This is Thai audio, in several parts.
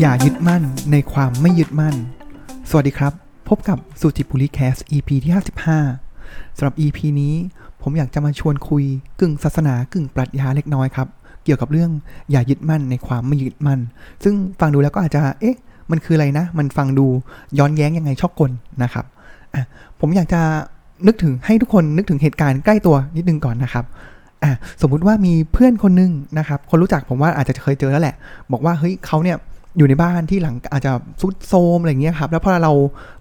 อย่ายึดมั่นในความไม่ยึดมั่น สวัสดีครับ พบกับสุจิปุริแคส EP ที่ 55สำหรับ EP นี้ผมอยากจะมาชวนคุยกึ่งศาสนากึ่งปรัชญาเล็กน้อยครับ เกี่ยวกับเรื่องอย่ายึดมั่นในความไม่ยึดมั่น ซึ่งฟังดูแล้วก็อาจจะ เอ๊ะ มันคืออะไรนะ มันฟังดูย้อนแย้งยังไงชอบกลนะครับอะผมอยากจะนึกถึงให้ทุกคนนึกถึงเหตุการณ์ใกล้ตัวนิดนึงก่อนนะครับอะสมมุติว่ามีเพื่อนคนหนึงนะครับ คนรู้จักผมว่าอาจจะเคยเจอแล้วแหละ บอกว่าเฮ้ยเขาเนี่ย อยู่ในบ้านที่หลังอาจจะซุดโซมอะไรเงี้ยครับ แล้วพอเรา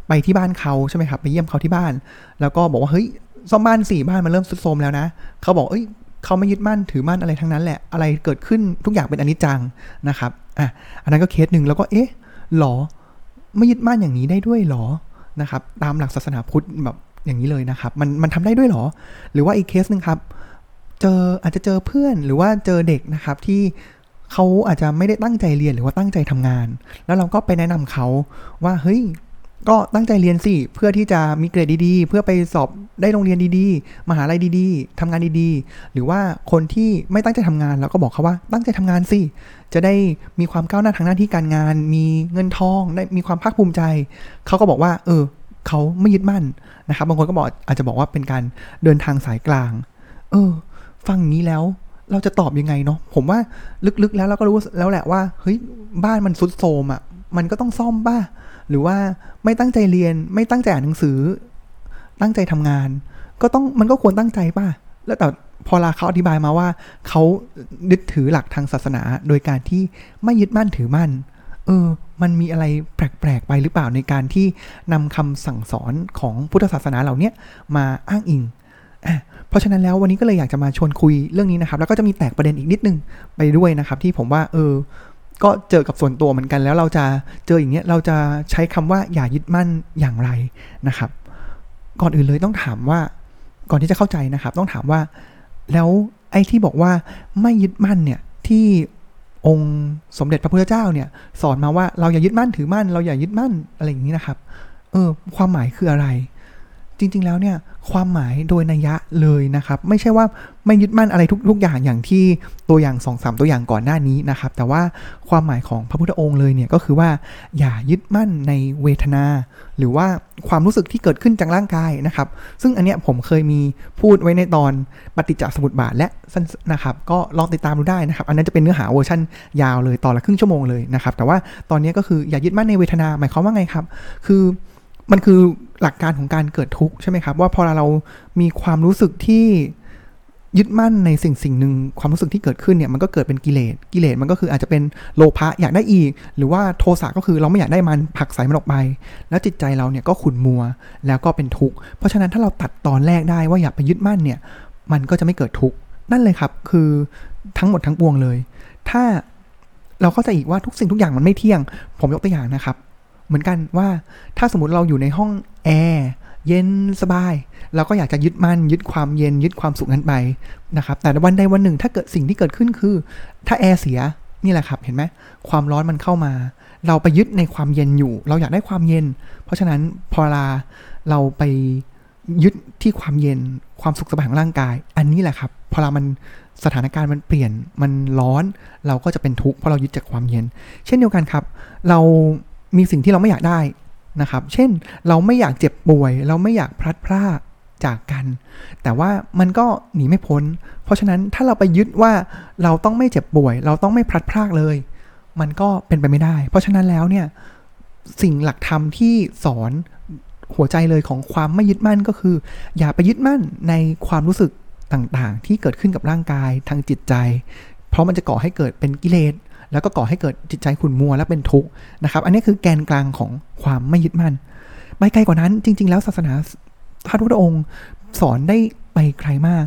ไปที่บ้านเขาใช่ไหมครับ ไปเยี่ยมเขาที่บ้าน แล้วก็บอกว่าเฮ้ยซ่อมบ้านสี่บ้านมันเริ่มซุดโซมแล้วนะ เขาบอกเอ้ยเขาไม่ยึดมั่นถือมั่นอะไรทั้งนั้นแหละ อะไรเกิดขึ้นทุกอย่างเป็นอนิจจังนะครับ อะ อันนั้นก็เคสหนึ่งแล้วก็เอ๊ะหรอ ไม่ยึดมั่นอย่างนี้ได้ด้วยหรอ นะครับ ตามหลักศาสนาพุทธแบบอย่างนี้เลยนะครับ มันมันทำได้ด้วยหรอ หรือว่าอีกเคสหนึ่งครับ เจออาจจะเจอเพื่อนหรือว่าเจอเด็กนะครับที่ เขาอาจจะไม่ได้ตั้งใจเรียนหรือว่าตั้งใจทำงาน แล้วเราก็ไปแนะนำเขาว่าเฮ้ยก็ตั้งใจเรียนสิเพื่อที่จะมีเกรดดีๆ เพื่อไปสอบได้โรงเรียนดีๆ มหาลัยดีๆทำงานดีๆ หรือว่าคนที่ไม่ตั้งใจทำงานเราก็บอกเขาว่าตั้งใจทำงานสิจะได้มีความก้าวหน้าทางหน้าที่การงาน มีเงินทองได้มีความภาคภูมิใจ เขาก็บอกว่า เออเขาไม่ยึดมั่นนะครับ บางคนก็บอกอาจจะบอกว่าเป็นการเดินทางสายกลาง เออ ฟังนี้แล้ว เราจะตอบยังไงเนาะผมว่าลึกๆแล้วเราก็รู้แล้วแหละว่าเฮ้ยบ้านมันซุดโทมอะ่ะ มันก็ต้องซ่อมป่ะหรือว่าไม่ตั้งใจเรียนไม่ตั้งใจอ่านหนังสือ ตั้งใจทำงาน ก็ต้องมันก็ควรตั้งใจป่ะแล้วแต่พอลาเขาอธิบายมาว่าเขายึดถือหลักทางศาสนา โดยการที่ไม่ยึดมั่นถือมั่น เออ มันมีอะไรแปลกๆไปหรือเปล่าในการที่นำคำสั่งสอนของพุทธศาสนาเหล่านี้มาอ้างอิง เพราะฉะนั้นแล้ววันนี้ก็เลยอยากจะมาชวนคุยเรื่องนี้นะครับ แล้วก็จะมีแตกประเด็นอีกนิดนึงไปด้วยนะครับ ที่ผมว่าเออ ก็เจอกับส่วนตัวเหมือนกัน แล้วเราจะเจออย่างเงี้ยเราจะใช้คำว่าอย่ายึดมั่นอย่างไรนะครับ ก่อนอื่นเลยต้องถามว่า ก่อนที่จะเข้าใจนะครับ ต้องถามว่า แล้วไอ้ที่บอกว่าไม่ยึดมั่นเนี่ยที่องค์สมเด็จพระพุทธเจ้าเนี่ย สอนมาว่าเราอย่ายึดมั่นถือมั่น เราอย่ายึดมั่นอะไรอย่างนี้นะครับ เออ ความหมายคืออะไร จริง ๆ แล้วเนี่ยความหมายโดยนัยยะเลยนะครับ ไม่ใช่ว่าไม่ยึดมั่นอะไรทุกทุกอย่างอย่างที่ตัวอย่างสองสามตัวอย่างก่อนหน้านี้นะครับ แต่ว่าความหมายของพระพุทธองค์เลยเนี่ยก็คือว่าอย่ายึดมั่นในเวทนา หรือว่าความรู้สึกที่เกิดขึ้นจากร่างกายนะครับ ซึ่งอันเนี้ยผมเคยมีพูดไว้ในตอนปฏิจจสมุปบาทและสั้นนะครับก็ลองติดตามดูได้นะครับ อันนั้นจะเป็นเนื้อหาเวอร์ชันยาวเลยตอนละครึ่งชั่วโมงเลยนะครับแต่ว่าตอนนี้ก็คืออย่ายึดมั่นในเวทนาหมายความว่าไงครับ คือ มันคือหลักการของการเกิดทุกข์ใช่ไหมครับ ว่าพอเรามีความรู้สึกที่ยึดมั่นในสิ่งสิ่งหนึ่งความรู้สึกที่เกิดขึ้นเนี่ยมันก็เกิดเป็นกิเลสกิเลสมันก็คืออาจจะเป็นโลภะอยากได้อีก หรือว่าโทสะก็คือเราไม่อยากได้มันผลักใส่มันออกไป แล้วจิตใจเราเนี่ยก็ขุ่นมัวแล้วก็เป็นทุกข์เพราะฉะนั้นถ้าเราตัดตอนแรกได้ว่าอย่าไปยึดมั่นเนี่ยมันก็จะไม่เกิดทุกข์นั่นเลยครับ คือทั้งหมดทั้งปวงเลย ถ้าเราเข้าใจอีกว่าทุกสิ่งทุกอย่างมันไม่เที่ยง ผมยกตัวอย่างนะครับ เหมือนกันว่าถ้าสมมติเราอยู่ในห้องแอร์เย็นสบาย เราก็อยากจะยึดมั่นยึดความเย็นยึดความสุขนั้นไปนะครับ แต่วันใดวันหนึ่งถ้าเกิดสิ่งที่เกิดขึ้นคือ ถ้าแอร์เสียนี่แหละครับเห็นไหมความร้อนมันเข้ามา เราไปยึดในความเย็นอยู่ เราอยากได้ความเย็น เพราะฉะนั้นพอเวลาเราไปยึดที่ความเย็นความสุขสบายของร่างกาย อันนี้แหละครับพอเรามันสถานการณ์มันเปลี่ยนมันร้อน เราก็จะเป็นทุกข์เพราะเรายึดจากความเย็น เช่นเดียวกันครับ เรา มีสิ่งที่เราไม่อยากได้นะครับ เช่นเราไม่อยากเจ็บป่วย เราไม่อยากพลัดพรากจากกัน แต่ว่ามันก็หนีไม่พ้น เพราะฉะนั้นถ้าเราไปยึดว่าเราต้องไม่เจ็บป่วย เราต้องไม่พลัดพรากเลย มันก็เป็นไปไม่ได้ เพราะฉะนั้นแล้วเนี่ยสิ่งหลักธรรมที่สอนหัวใจเลยของความไม่ยึดมั่นก็คือ อย่าไปยึดมั่นในความรู้สึกต่างๆ ที่เกิดขึ้นกับร่างกายทางจิตใจ เพราะมันจะก่อให้เกิดเป็นกิเลส แล้วก็ก่อให้เกิดจิตใจขุ่นมัวและเป็นทุกข์นะครับ อันนี้คือแกนกลางของความไม่ยึดมั่น ไปไกลกว่านั้นจริง ๆ แล้วศาสนาพระพุทธองค์สอนได้ไปไกลมาก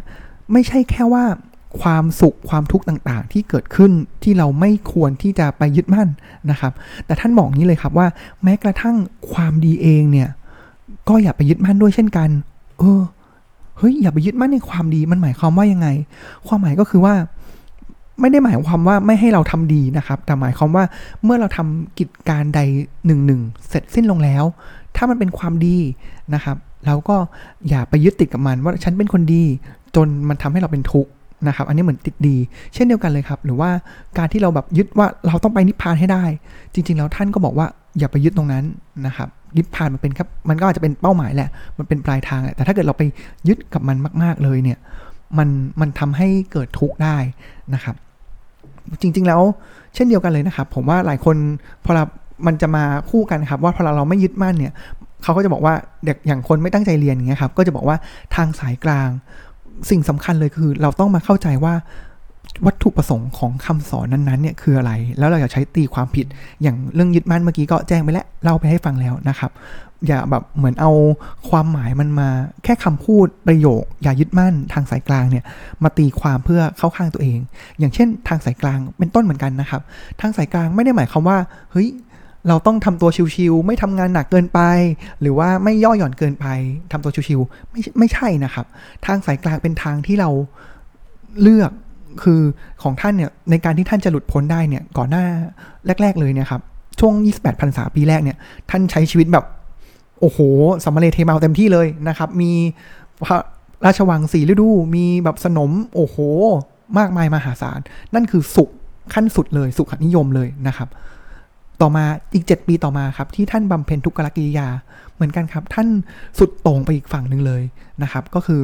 ไม่ใช่แค่ว่าความสุขความทุกข์ต่างๆ ที่เกิดขึ้นที่เราไม่ควรที่จะไปยึดมั่นนะครับ แต่ท่านบอกนี้เลยครับว่า แม้กระทั่งความดีเองเนี่ย ก็อย่าไปยึดมั่นด้วยเช่นกัน เออเฮ้ยอย่าไปยึดมั่นในความดีมันหมายความว่ายังไง ความหมายก็คือว่า ไม่ได้หมายความว่าไม่ให้เราทำดีนะครับ แต่หมายความว่าเมื่อเราทำกิจการใดหนึ่งหนึ่งเสร็จสิ้นลงแล้ว ถ้ามันเป็นความดีนะครับเราก็อย่าไปยึดติดกับมันว่าฉันเป็นคนดี จนมันทำให้เราเป็นทุกข์นะครับ อันนี้เหมือนติดดี เช่นเดียวกันเลยครับ หรือว่าการที่เราแบบยึดว่าเราต้องไปนิพพานให้ได้ จริง ๆ แล้วท่านก็บอกว่าอย่าไปยึดตรงนั้นนะครับนิพพานมันเป็นครับมันก็อาจจะเป็นเป้าหมายแหละมันเป็นปลายทางแหละแต่ถ้าเกิดเราไปยึดกับมันมาก ๆเลยเนี่ยมันมันทำให้เกิดทุกข์ได้นะครับ จริง ๆ แล้วเช่นเดียวกันเลยนะครับ ผมว่าหลายคนพอเรามันจะมาคู่กันครับ ว่าพอเราไม่ยึดมั่นเนี่ยเขาก็จะบอกว่าเด็กอย่างคนไม่ตั้งใจเรียนอย่างเงี้ยครับ ก็จะบอกว่าทางสายกลาง สิ่งสำคัญเลยคือ เราต้องมาเข้าใจว่าวัตถุประสงค์ของคำสอนนั้นๆเนี่ยคืออะไร แล้วเราอย่าใช้ตีความผิด อย่างเรื่องยึดมั่นเมื่อกี้ก็แจ้งไปแล้วเล่าไปให้ฟังแล้วนะครับ อย่าแบบเหมือนเอาความหมายมันมา แค่คำพูดประโยค อย่ายึดมั่นทางสายกลางเนี่ยมาตีความเพื่อเข้าข้างตัวเอง อย่างเช่น ทางสายกลางเป็นต้นเหมือนกันนะครับ ทางสายกลางไม่ได้หมายความว่าเฮ้ยเราต้องทำตัวชิวๆไม่ทำงานหนักเกินไป หรือว่าไม่ย่อหย่อนเกินไปทำตัวชิวๆไม่ไม่ใช่นะครับ ทางสายกลางเป็นทางที่เราเลือกคือของท่านเนี่ยในการที่ท่านจะหลุดพ้นได้เนี่ยก่อนหน้าแรก ๆ เลยเนี่ยครับช่วง 28พรรษาปีแรกเนี่ยท่านใช้ชีวิตแบบ โอ้โหสมเลเทมาเต็มที่เลยนะครับ มีพระราชวังสีฤดู มีแบบสนม โอ้โห มากมายมหาศาล นั่นคือสุขขั้นสุดเลย สุขนิยมเลยนะครับ ต่อมาอีก 7 ปีต่อมาครับ ที่ท่านบำเพ็ญทุกขกิริยา เหมือนกันครับ ท่านสุดตรงไปอีกฝั่งหนึ่งเลยนะครับ ก็คือ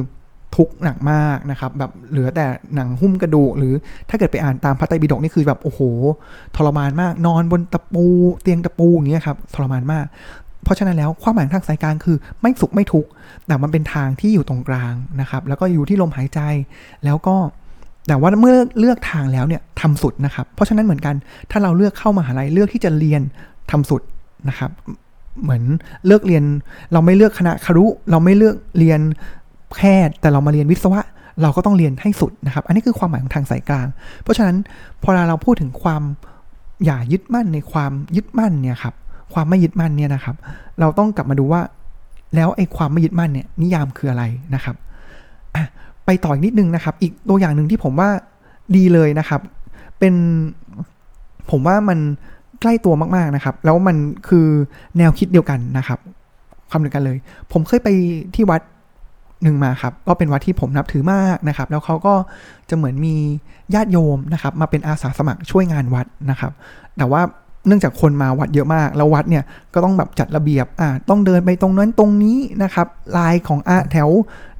ทุกหนักมากนะครับ แบบเหลือแต่หนังหุ้มกระดูก หรือถ้าเกิดไปอ่านตามพระไตรปิฎกนี่คือแบบโอ้โห ทรมานมาก นอนบนตะปู เตียงตะปูอย่างเงี้ยครับทรมานมาก เพราะฉะนั้นแล้วความหมายทางสายกลางคือไม่สุขไม่ทุกข์แต่มันเป็นทางที่อยู่ตรงกลางนะครับ แล้วก็อยู่ที่ลมหายใจ แล้วก็แต่ว่าเมื่อเลือกทางแล้วเนี่ยทำสุดนะครับ เพราะฉะนั้นเหมือนกันถ้าเราเลือกเข้ามาหาลัยเลือกที่จะเรียนทำสุดนะครับ เหมือนเลือกเรียน เราไม่เลือกคณะครุเราไม่เลือกเรียนแพทย์แต่เรามาเรียนวิศวะ เราก็ต้องเรียนให้สุดนะครับ อันนี้คือความหมายของทางสายกลาง เพราะฉะนั้นพอเราพูดถึงความอย่ายึดมั่นในความยึดมั่นเนี่ยครับ ความไม่ยึดมั่นเนี่ยนะครับ เราต้องกลับมาดูว่า แล้วไอ้ความไม่ยึดมั่นเนี่ยนิยามคืออะไรนะครับไปต่ออีกนิดนึงนะครับ อีกตัวอย่างหนึ่งที่ผมว่าดีเลยนะครับ เป็นผมว่ามันใกล้ตัวมากๆนะครับ แล้วมันคือแนวคิดเดียวกันนะครับความเดียวกันเลย ผมเคยไปที่วัดหนึ่งมาครับก็เป็นวัดที่ผมนับถือมากนะครับ แล้วเขาก็จะเหมือนมีญาติโยมนะครับ มาเป็นอาสาสมัครช่วยงานวัดนะครับ แต่ว่า เนื่องจากคนมาวัดเยอะมาก แล้ววัดเนี่ยก็ต้องแบบจัดระเบียบอ่าต้องเดินไปตรงนั้นตรงนี้นะครับลายของอาแถว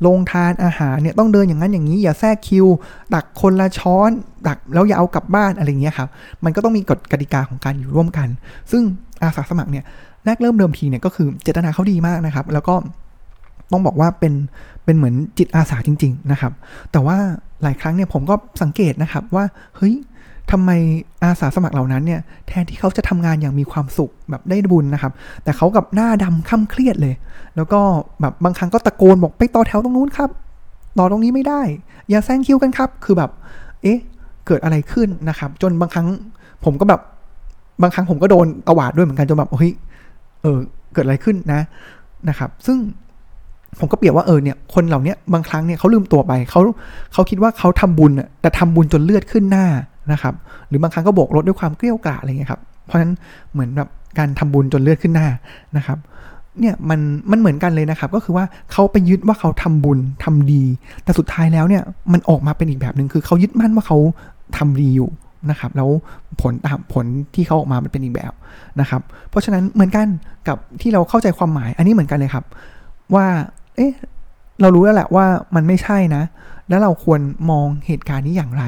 โรงทานอาหารเนี่ยต้องเดินอย่างนั้นอย่างนี้อย่าแทรกคิวตักคนละช้อนตักแล้วอย่าเอากลับบ้านอะไรเงี้ยครับมันก็ต้องมีกฎกติกาของการอยู่ร่วมกัน ซึ่งอาสาสมัครเนี่ยแรกเริ่มเดิมทีเนี่ยก็คือเจตนาเขาดีมากนะครับ แล้วก็ต้องบอกว่าเป็นเป็นเหมือนจิตอาสาจริง ๆนะครับ แต่ว่าหลายครั้งเนี่ยผมก็สังเกตนะครับว่าเฮ้ย ทำไมอาสาสมัครเหล่านั้นเนี่ยแทนที่เขาจะทำงานอย่างมีความสุขแบบได้บุญนะครับ แต่เขากับหน้าดำค่ำเครียดเลย แล้วก็แบบบางครั้งก็ตะโกนบอกไปต่อแถวตรงนู้นครับ ต่อตรงนี้ไม่ได้ อย่าแซงคิวกันครับ คือแบบ เอ๊ะ เกิดอะไรขึ้นนะครับ จนบางครั้งผมก็แบบบางครั้งผมก็โดนตวาดด้วยเหมือนกันจนแบบเฮ้ยเออ เกิดอะไรขึ้นนะนะครับ ซึ่งผมก็เปรียบว่าเออเนี่ยคนเหล่านี้บางครั้งเนี่ยเขาลืมตัวไปเขาเขาคิดว่าเขาทำบุญแต่ทำบุญจนเลือดขึ้นหน้า นะครับหรือบางครั้งก็โบกรถด้วยความเกลี้ยกล่ออะไรเงี้ยครับเพราะฉะนั้นเหมือนแบบการทำบุญจนเลือดขึ้นหน้านะครับเนี่ยมันมันเหมือนกันเลยนะครับ ก็คือว่าเขาไปยึดว่าเขาทำบุญทำดี แต่สุดท้ายแล้วเนี่ยมันออกมาเป็นอีกแบบหนึ่งคือเขายึดมั่นว่าเขาทำดีอยู่นะครับแล้วผลตามผลที่เขาออกมามันเป็นอีกแบบนะครับ เพราะฉะนั้นเหมือนกันกับที่เราเข้าใจความหมาย อันนี้เหมือนกันเลยครับ ว่าเอ๊ะเรารู้แล้วแหละว่ามันไม่ใช่นะ แล้วเราควรมองเหตุการณ์นี้อย่างไร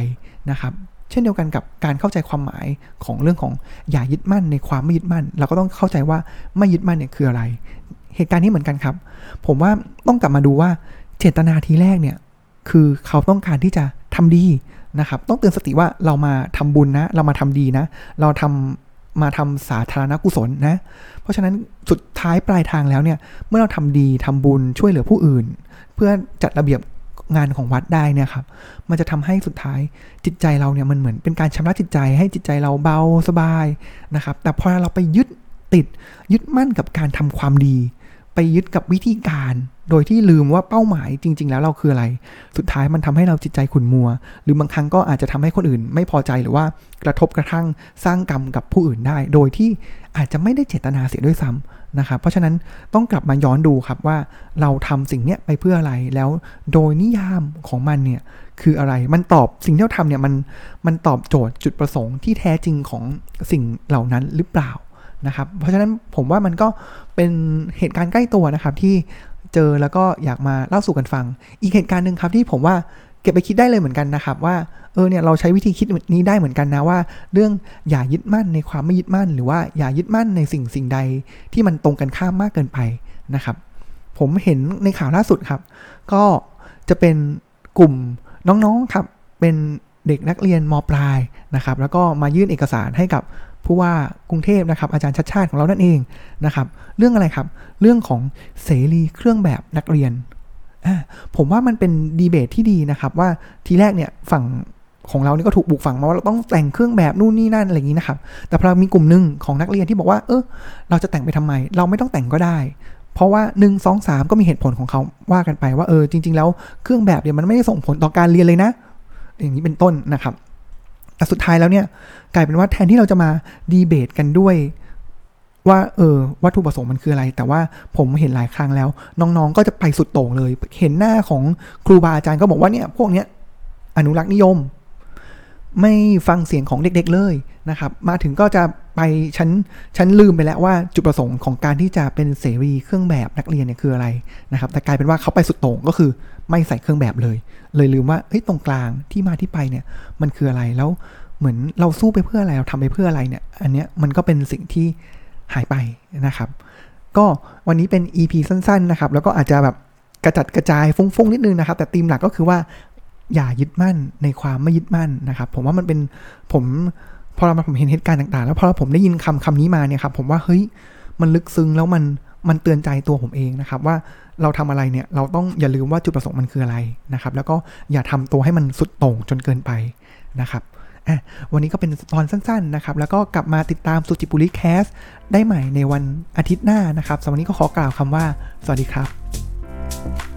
นะครับ เช่นเดียวกันกับการเข้าใจความหมายของเรื่องของอย่ายึดมั่นในความไม่ยึดมั่น เราก็ต้องเข้าใจว่าไม่ยึดมั่นเนี่ยคืออะไร เหตุการณ์นี้เหมือนกันครับ ผมว่าต้องกลับมาดูว่าเจตนาทีแรกเนี่ยคือเขาต้องการที่จะทำดีนะครับ ต้องเตือนสติว่าเรามาทำบุญนะ เรามาทำดีนะ เราทำมาทำสาธารณกุศลนะ เพราะฉะนั้นสุดท้ายปลายทางแล้วเนี่ย เมื่อเราทำดีทำบุญช่วยเหลือผู้อื่น เพื่อจัดระเบียบ งานของวัดได้เนี่ยครับ มันจะทำให้สุดท้ายจิตใจเราเนี่ยมันเหมือนเป็นการชำระจิตใจ ให้จิตใจเราเบาสบายนะครับ แต่พอเราไปยึดติดยึดมั่นกับการทำความดี ไปยึดกับวิธีการ โดยที่ลืมว่าเป้าหมายจริง ๆ แล้วเราคืออะไร สุดท้ายมันทำให้เราจิตใจขุ่นมัว หรือบางครั้งก็อาจจะทำให้คนอื่น ไม่พอใจหรือว่ากระทบกระทั่งสร้างกรรมกับผู้อื่นได้ โดยที่อาจจะไม่ได้เจตนาเสียด้วยซ้ำนะครับ เพราะฉะนั้นต้องกลับมาย้อนดูครับว่าเราทำสิ่งเนี้ยไปเพื่ออะไร แล้วโดยนิยามของมันเนี่ยคืออะไร มันตอบสิ่งที่เราทำเนี่ยมันมันตอบโจทย์จุดประสงค์ที่แท้จริงของสิ่งเหล่านั้นหรือเปล่า นะครับ เพราะฉะนั้นผมว่ามันก็เป็นเหตุการณ์ใกล้ตัวนะครับที่เจอแล้วก็อยากมาเล่าสู่กันฟัง อีกเหตุการณ์หนึ่งครับที่ผมว่าเก็บไปคิดได้เลยเหมือนกันนะครับว่าเออเนี่ยเราใช้วิธีคิดนี้ได้เหมือนกันนะว่า เรื่องอย่ายึดมั่นในความไม่ยึดมั่น หรือว่าอย่ายึดมั่นในสิ่งสิ่งใดที่มันตรงกันข้ามมากเกินไปนะครับ ผมเห็นในข่าวล่าสุดครับ ก็จะเป็นกลุ่มน้องๆครับเป็นเด็กนักเรียนมปลายนะครับ แล้วก็มายื่นเอกสารให้กับ ผู้ว่ากรุงเทพนะครับ อาจารย์ชัดชาติของเรานั่นเองนะครับ เรื่องอะไรครับ เรื่องของเสรีเครื่องแบบนักเรียน ผมว่ามันเป็นดีเบตที่ดีนะครับ ว่าทีแรกเนี่ยฝั่งของเรานี่ก็ถูกบุกฝังมาว่าเราต้องแต่งเครื่องแบบนู่นนี่นั่นอะไรอย่างนี้นะครับ แต่พอมีกลุ่มหนึ่งของนักเรียนที่บอกว่า เออเราจะแต่งไปทำไม เราไม่ต้องแต่งก็ได้ เพราะว่า 1 2 3 ก็มีเหตุผลของเขาว่ากันไปว่าเออจริง ๆ แล้วเครื่องแบบเนี่ยมันไม่ได้ส่งผลต่อการเรียนเลยนะ อย่างนี้เป็นต้นนะครับ แต่สุดท้ายแล้วเนี่ยกลายเป็นว่าแทนที่เราจะมาดีเบตกันด้วย ว่าเออวัตถุประสงค์มันคืออะไร แต่ว่าผมเห็นหลายครั้งแล้ว น้องๆก็จะไปสุดโต่งเลย เห็นหน้าของครูบาอาจารย์ก็บอกว่าเนี่ยพวกเนี้ยอนุรักษ์นิยม ไม่ฟังเสียงของเด็กๆเลยนะครับ มาถึงก็จะ ไปฉันฉันลืมไปแล้วว่าจุดประสงค์ของการที่จะเป็นเสรีเครื่องแบบนักเรียนเนี่ยคืออะไรนะครับ แต่กลายเป็นว่าเขาไปสุดโต่งก็คือไม่ใส่เครื่องแบบเลย เลยลืมว่าเฮ้ยตรงกลางที่มาที่ไปเนี่ยมันคืออะไรแล้วเหมือนเราสู้ไปเพื่ออะไรเราทำไปเพื่ออะไรเนี่ย อันเนี้ยมันก็เป็นสิ่งที่หายไปนะครับ ก็วันนี้เป็น EP สั้นๆนะครับ แล้วก็อาจจะแบบกระจัดกระจายฟุ้งๆนิดนึงนะครับ แต่ธีมหลักก็คือว่าอย่ายึดมั่นในความไม่ยึดมั่นนะครับ ผมว่ามันเป็นผม พอเราผมเห็นเหตุการณ์ต่างๆ แล้วพอผมได้ยินคำคำนี้มาเนี่ยครับผมว่าเฮ้ยมันลึกซึ้งแล้วมันมันเตือนใจตัวผมเองนะครับ ว่าเราทำอะไรเนี่ยเราต้องอย่าลืมว่าจุดประสงค์มันคืออะไรนะครับ แล้วก็อย่าทำตัวให้มันสุดโต่งจนเกินไปนะครับอะวันนี้ก็เป็นตอนสั้นๆนะครับ แล้วก็กลับมาติดตามสุจิบุรีแคสได้ใหม่ในวันอาทิตย์หน้านะครับสำหรับวันนี้ก็ขอกล่าวคำว่า สวัสดีครับ